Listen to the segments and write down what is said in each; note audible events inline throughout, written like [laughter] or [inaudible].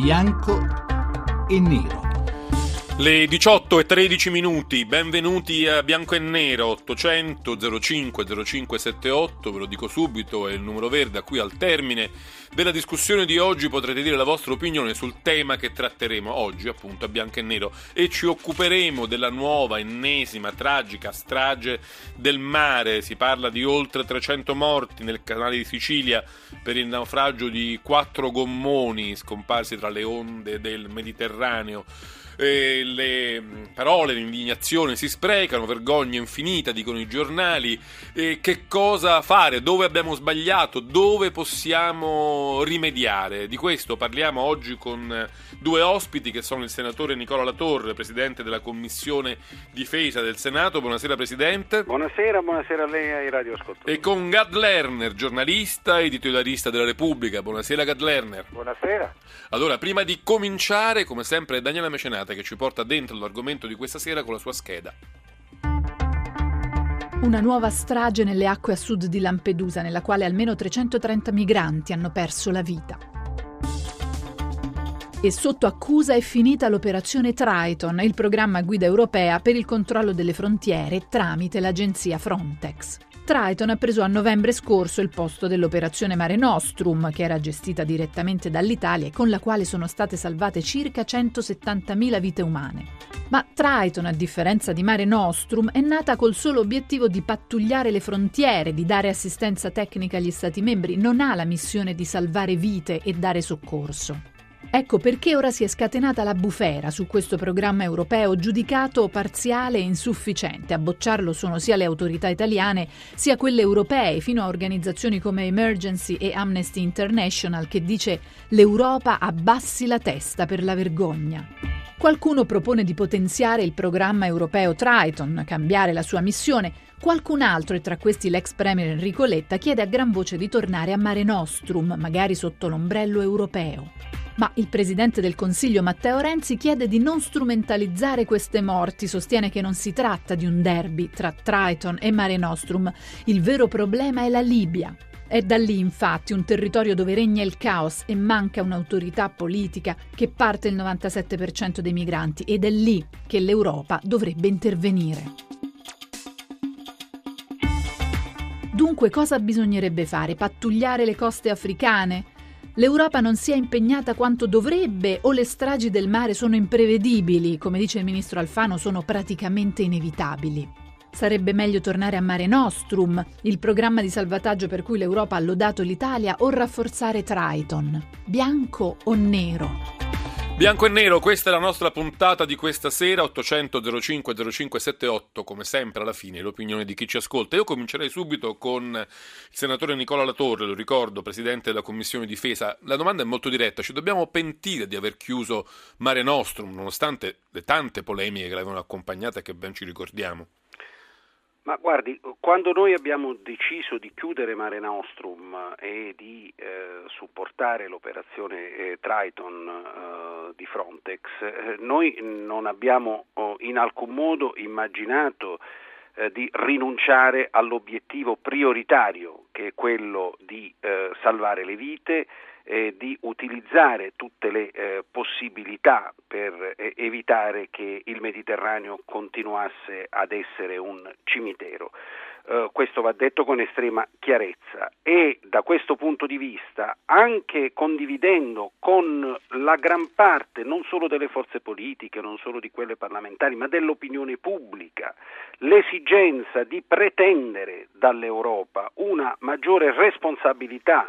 bianco e nero. Le 18 e 13 minuti, benvenuti a Bianco e Nero 800 05 0578, ve lo dico subito, è il numero verde a cui al termine della discussione di oggi potrete dire la vostra opinione sul tema che tratteremo oggi appunto a Bianco e Nero e ci occuperemo della nuova, ennesima, tragica strage del mare, si parla di oltre 300 morti nel canale di Sicilia per il naufragio di quattro gommoni scomparsi tra le onde del Mediterraneo eh, le parole, l'indignazione si sprecano, vergogna infinita, dicono i giornali. Eh, che cosa fare? Dove abbiamo sbagliato? Dove possiamo rimediare? Di questo parliamo oggi con due ospiti che sono il senatore Nicola Latorre, presidente della Commissione Difesa del Senato. Buonasera Presidente. Buonasera, buonasera a lei e ai radioascoltatori. E con Gad Lerner, giornalista e editorialista della Repubblica. Buonasera Gad Lerner. Buonasera. Allora, prima di cominciare, come sempre, Daniela Mecenate che ci porta dentro l'argomento di questa sera con la sua scheda. Una nuova strage nelle acque a sud di Lampedusa, nella quale almeno 330 migranti hanno perso la vita. E sotto accusa è finita l'operazione Triton, il programma guida europea per il controllo delle frontiere tramite l'agenzia Frontex. Triton ha preso a novembre scorso il posto dell'operazione Mare Nostrum, che era gestita direttamente dall'Italia e con la quale sono state salvate circa 170.000 vite umane. Ma Triton, a differenza di Mare Nostrum, è nata col solo obiettivo di pattugliare le frontiere, di dare assistenza tecnica agli Stati membri, non ha la missione di salvare vite e dare soccorso. Ecco perché ora si è scatenata la bufera su questo programma europeo giudicato parziale e insufficiente. A bocciarlo sono sia le autorità italiane sia quelle europee, fino a organizzazioni come Emergency e Amnesty International che dice l'Europa abbassi la testa per la vergogna. Qualcuno propone di potenziare il programma europeo Triton, cambiare la sua missione, Qualcun altro, e tra questi l'ex premier Enrico Letta, chiede a gran voce di tornare a Mare Nostrum, magari sotto l'ombrello europeo. Ma il presidente del Consiglio Matteo Renzi chiede di non strumentalizzare queste morti, sostiene che non si tratta di un derby tra Triton e Mare Nostrum. Il vero problema è la Libia. È da lì, infatti, un territorio dove regna il caos e manca un'autorità politica che parte il 97% dei migranti ed è lì che l'Europa dovrebbe intervenire. Dunque cosa bisognerebbe fare? Pattugliare le coste africane? L'Europa non si è impegnata quanto dovrebbe o le stragi del mare sono imprevedibili, come dice il ministro Alfano, sono praticamente inevitabili. Sarebbe meglio tornare a Mare Nostrum, il programma di salvataggio per cui l'Europa ha lodato l'Italia, o rafforzare Triton. Bianco o nero? Bianco e nero, questa è la nostra puntata di questa sera, 800 05 0578, come sempre alla fine l'opinione di chi ci ascolta. Io comincerei subito con il senatore Nicola Latorre, lo ricordo, presidente della Commissione Difesa. La domanda è molto diretta, ci dobbiamo pentire di aver chiuso Mare Nostrum, nonostante le tante polemiche che l'avevano accompagnata e che ben ci ricordiamo? Ma guardi, quando noi abbiamo deciso di chiudere Mare Nostrum e di eh, supportare l'operazione eh, Triton eh, di Frontex, eh, noi non abbiamo oh, in alcun modo immaginato eh, di rinunciare all'obiettivo prioritario che è quello di eh, salvare le vite, eh, di utilizzare tutte le eh, possibilità per eh, evitare che il Mediterraneo continuasse ad essere un cimitero. Uh, questo va detto con estrema chiarezza e da questo punto di vista, anche condividendo con la gran parte non solo delle forze politiche, non solo di quelle parlamentari, ma dell'opinione pubblica, l'esigenza di pretendere dall'Europa una maggiore responsabilità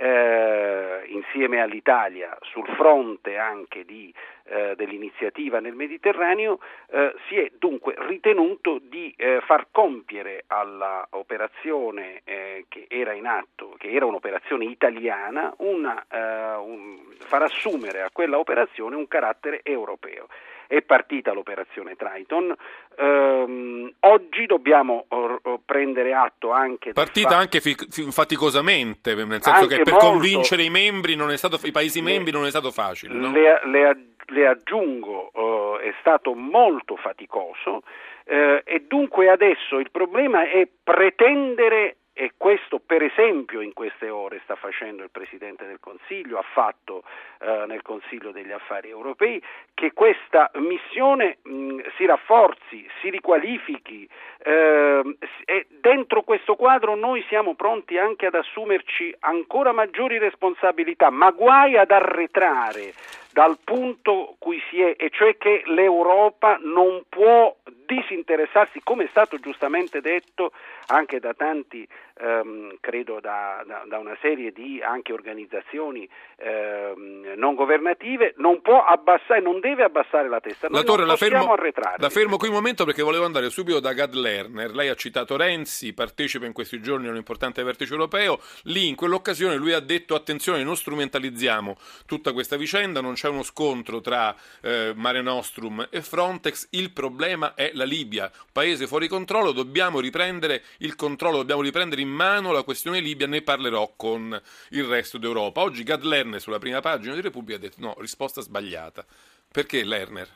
eh, insieme all'Italia sul fronte anche di, eh, dell'iniziativa nel Mediterraneo, eh, si è dunque ritenuto di eh, far compiere all'operazione eh, che era in atto, che era un'operazione italiana, una, eh, un, far assumere a quella operazione un carattere europeo è partita l'operazione Triton. Ehm, oggi dobbiamo uh, prendere atto anche partita anche fi- faticosamente, nel senso che per molto, convincere i membri non è stato, i paesi le, membri non è stato facile. No? Le, le, le, aggiungo, uh, è stato molto faticoso uh, e dunque adesso il problema è pretendere e questo per esempio in queste ore sta facendo il Presidente del Consiglio, ha fatto eh, nel Consiglio degli Affari Europei, che questa missione mh, si rafforzi, si riqualifichi eh, e dentro questo quadro noi siamo pronti anche ad assumerci ancora maggiori responsabilità, ma guai ad arretrare dal punto cui si è, e cioè che l'Europa non può disinteressarsi, come è stato giustamente detto anche da tanti, ehm, credo da, da, da, una serie di anche organizzazioni ehm, non governative, non può abbassare, non deve abbassare la testa. Noi Lattore, non possiamo la fermo, arretrare. La fermo qui un momento perché volevo andare subito da Gad Lerner. Lei ha citato Renzi, partecipa in questi giorni a un importante vertice europeo. Lì in quell'occasione lui ha detto attenzione, non strumentalizziamo tutta questa vicenda, non c'è uno scontro tra eh, Mare Nostrum e Frontex, il problema è la Libia, paese fuori controllo, dobbiamo riprendere il controllo, dobbiamo riprendere in mano la questione Libia, ne parlerò con il resto d'Europa. Oggi Gad Lerner sulla prima pagina di Repubblica ha detto no, risposta sbagliata. Perché Lerner?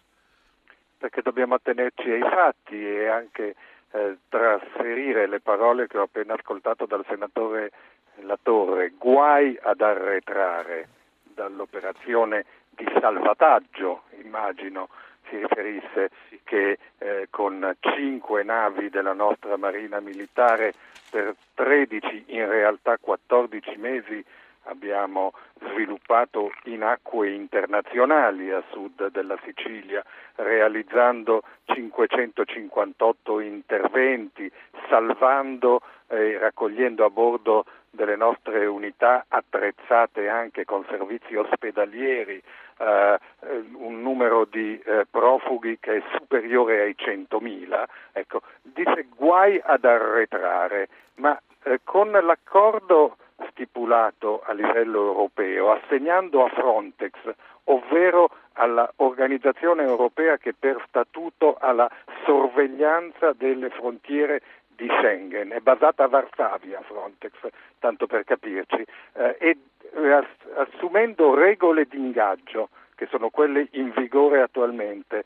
Perché dobbiamo attenerci ai fatti e anche eh, trasferire le parole che ho appena ascoltato dal senatore Latorre, guai ad arretrare dall'operazione di salvataggio, immagino si riferisse, che eh, con cinque navi della nostra Marina Militare per 13, in realtà 14 mesi abbiamo sviluppato in acque internazionali a sud della Sicilia, realizzando 558 interventi, salvando e raccogliendo a bordo delle nostre unità attrezzate anche con servizi ospedalieri, eh, un numero di eh, profughi che è superiore ai 100.000, ecco, dice guai ad arretrare, ma eh, con l'accordo stipulato a livello europeo, assegnando a Frontex, ovvero all'organizzazione europea che per statuto ha la sorveglianza delle frontiere di Schengen, è basata a Varsavia Frontex, tanto per capirci, eh, e eh, assumendo regole di ingaggio, che sono quelle in vigore attualmente,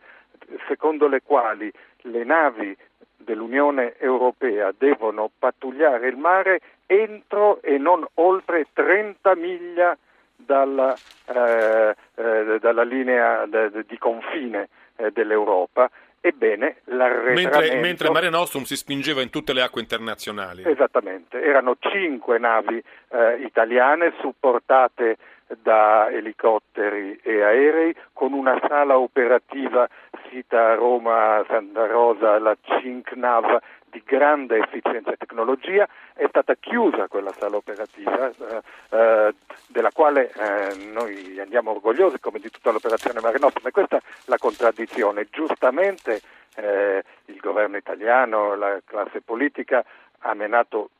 secondo le quali le navi dell'Unione Europea devono pattugliare il mare entro e non oltre 30 miglia dalla, eh, eh, dalla linea de, di confine eh, dell'Europa Ebbene, l'arretramento... Mentre, mentre Mare Nostrum si spingeva in tutte le acque internazionali. Esattamente, erano cinque navi eh, italiane supportate da elicotteri e aerei con una sala operativa sita a Roma, Santa Rosa, la CINCNAV di grande efficienza e tecnologia, è stata chiusa quella sala operativa eh, eh, della quale eh, noi andiamo orgogliosi come di tutta l'operazione Mare Nostrum e questa è la contraddizione. Giustamente eh, il governo italiano, la classe politica ha menato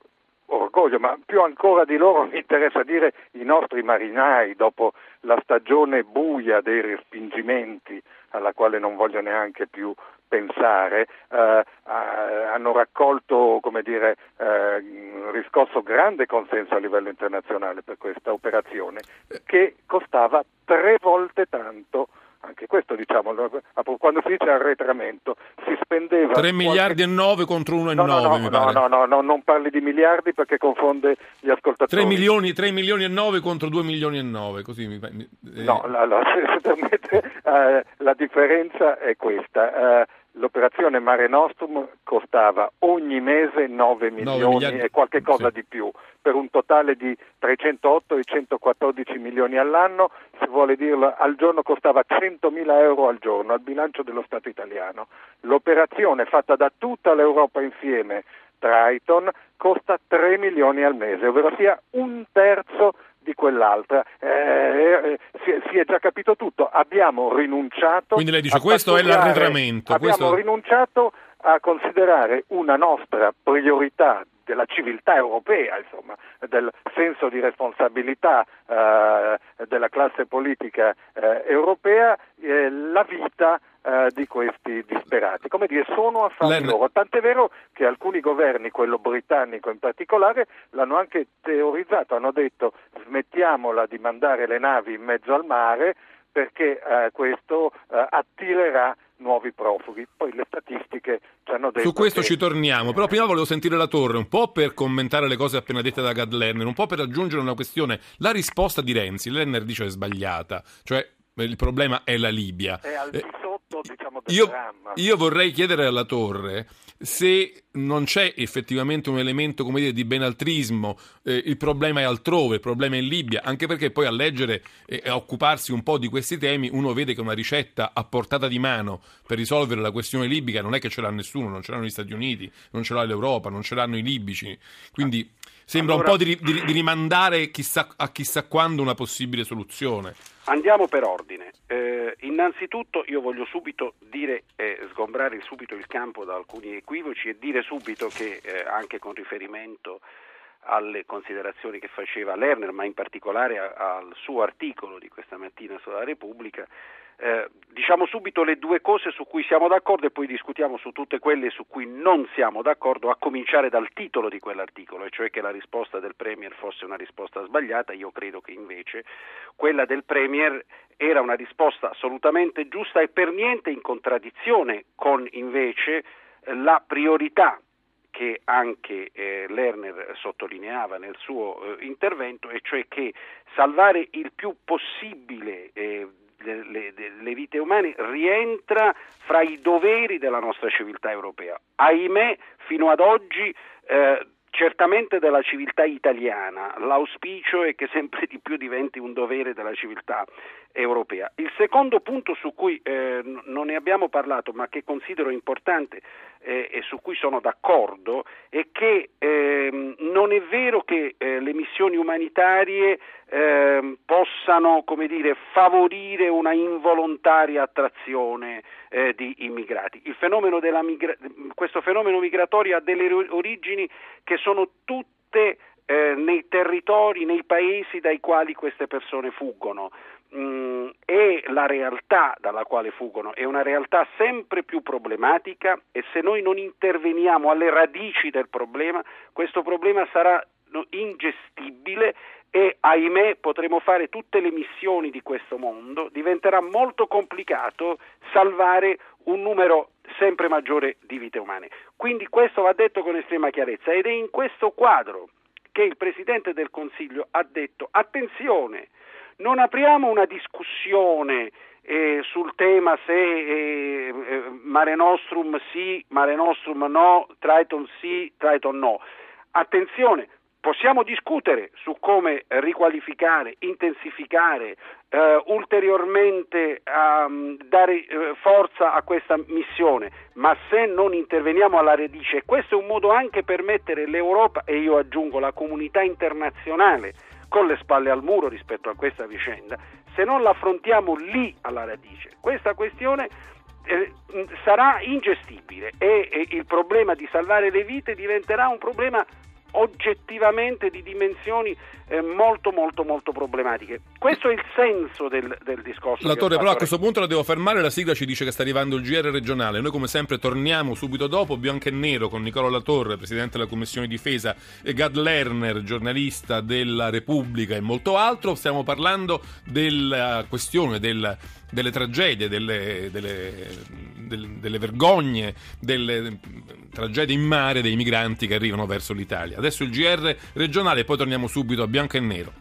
orgoglio, ma più ancora di loro mi interessa dire i nostri marinai dopo la stagione buia dei respingimenti alla quale non voglio neanche più pensare, eh, hanno raccolto, come dire, eh, riscosso grande consenso a livello internazionale per questa operazione che costava tre volte tanto anche questo diciamo, quando si dice arretramento si spendeva 3 miliardi qualche... e 9 contro 1 e no, 9 no, mi no, pare. No, no, no, non parli di miliardi perché confonde gli ascoltatori. 3 milioni, 3 milioni e 9 contro 2 milioni e 9 così mi eh... no, allora, [laughs] se, permette eh, la differenza è questa. Eh, l'operazione Mare Nostrum costava ogni mese 9 milioni 9 e qualche cosa sì. di più, per un totale di 308 e 114 milioni all'anno, se vuole dirlo al giorno costava 100 mila euro al giorno al bilancio dello Stato italiano. L'operazione fatta da tutta l'Europa insieme, Triton, costa 3 milioni al mese, ovvero sia un terzo di quell'altra. Eh, eh, si, si, è già capito tutto, abbiamo rinunciato. Quindi lei dice questo è l'arretramento. Abbiamo questo... rinunciato a considerare una nostra priorità della civiltà europea, insomma, del senso di responsabilità eh, della classe politica eh, europea, eh, la vita eh, di questi disperati. Come dire, sono affari Len... loro. Tant'è vero che alcuni governi, quello britannico in particolare, l'hanno anche teorizzato, hanno detto smettiamola di mandare le navi in mezzo al mare perché eh, questo eh, attirerà nuovi profughi. Poi le statistiche ci hanno detto Su questo che... ci torniamo, però prima volevo sentire la Torre, un po' per commentare le cose appena dette da Gad Lerner, un po' per aggiungere una questione. La risposta di Renzi, Lerner dice è sbagliata, cioè il problema è la Libia. È al di diciamo, del Io, dramma. io vorrei chiedere alla Torre se non c'è effettivamente un elemento come dire, di benaltrismo, eh, il problema è altrove, il problema è in Libia, anche perché poi a leggere e a occuparsi un po' di questi temi uno vede che una ricetta a portata di mano per risolvere la questione libica non è che ce l'ha nessuno, non ce l'hanno gli Stati Uniti, non ce l'ha l'Europa, non ce l'hanno i libici, quindi sembra Allora- un po' di, di- di rimandare chissà, a chissà quando una possibile soluzione. Andiamo per ordine. Eh, innanzitutto io voglio subito dire, eh, sgombrare subito il campo da alcuni equivoci e dire subito che eh, anche con riferimento alle considerazioni che faceva Lerner, ma in particolare a- al suo articolo di questa mattina sulla Repubblica, eh, diciamo subito le due cose su cui siamo d'accordo e poi discutiamo su tutte quelle su cui non siamo d'accordo, a cominciare dal titolo di quell'articolo, e cioè che la risposta del Premier fosse una risposta sbagliata. Io credo che invece quella del Premier era una risposta assolutamente giusta e per niente in contraddizione con invece eh, la priorità che anche eh, Lerner sottolineava nel suo eh, intervento, e cioè che salvare il più possibile eh, le, le- le vite umane rientra fra i doveri della nostra civiltà europea. Ahimè, fino ad oggi eh, certamente della civiltà italiana, l'auspicio è che sempre di più diventi un dovere della civiltà europea. Il secondo punto su cui eh, non ne abbiamo parlato, ma che considero importante eh, e su cui sono d'accordo, è che ehm, non è vero che eh, le missioni umanitarie ehm, possano dire, favorire una involontaria attrazione eh, di immigrati. Fenomeno migra- questo fenomeno migratorio ha delle origini che sono tutte eh, nei territori, nei paesi dai quali queste persone fuggono. Mm, e la realtà dalla quale fuggono è una realtà sempre più problematica e se noi non interveniamo alle radici del problema, questo problema sarà ingestibile e ahimè potremo fare tutte le missioni di questo mondo, diventerà molto complicato salvare un numero sempre maggiore di vite umane. Quindi questo va detto con estrema chiarezza ed è in questo quadro che il Presidente del Consiglio ha detto attenzione, non apriamo una discussione eh, sul tema se eh, eh, Mare Nostrum sì, Mare Nostrum no, Triton sì, Triton no. Attenzione, possiamo discutere su come riqualificare, intensificare, eh, ulteriormente ehm, dare eh, forza a questa missione, ma se non interveniamo alla radice, questo è un modo anche per mettere l'Europa e io aggiungo la comunità internazionale con le spalle al muro rispetto a questa vicenda, se non l'affrontiamo lì alla radice, questa questione eh, sarà ingestibile e il problema di salvare le vite diventerà un problema oggettivamente di dimensioni eh, molto molto molto problematiche. Questo è il senso del, del discorso. La che ho Torre, però a questo punto la devo fermare, la sigla ci dice che sta arrivando il GR regionale. Noi come sempre torniamo subito dopo, bianco e nero, con Nicola Latorre, Presidente della Commissione Difesa, e Gad Lerner, giornalista della Repubblica e molto altro. Stiamo parlando della questione del- delle tragedie, delle, delle- del- delle vergogne, delle tragedie in mare dei migranti che arrivano verso l'Italia. Adesso il GR regionale e poi torniamo subito a bianco e nero.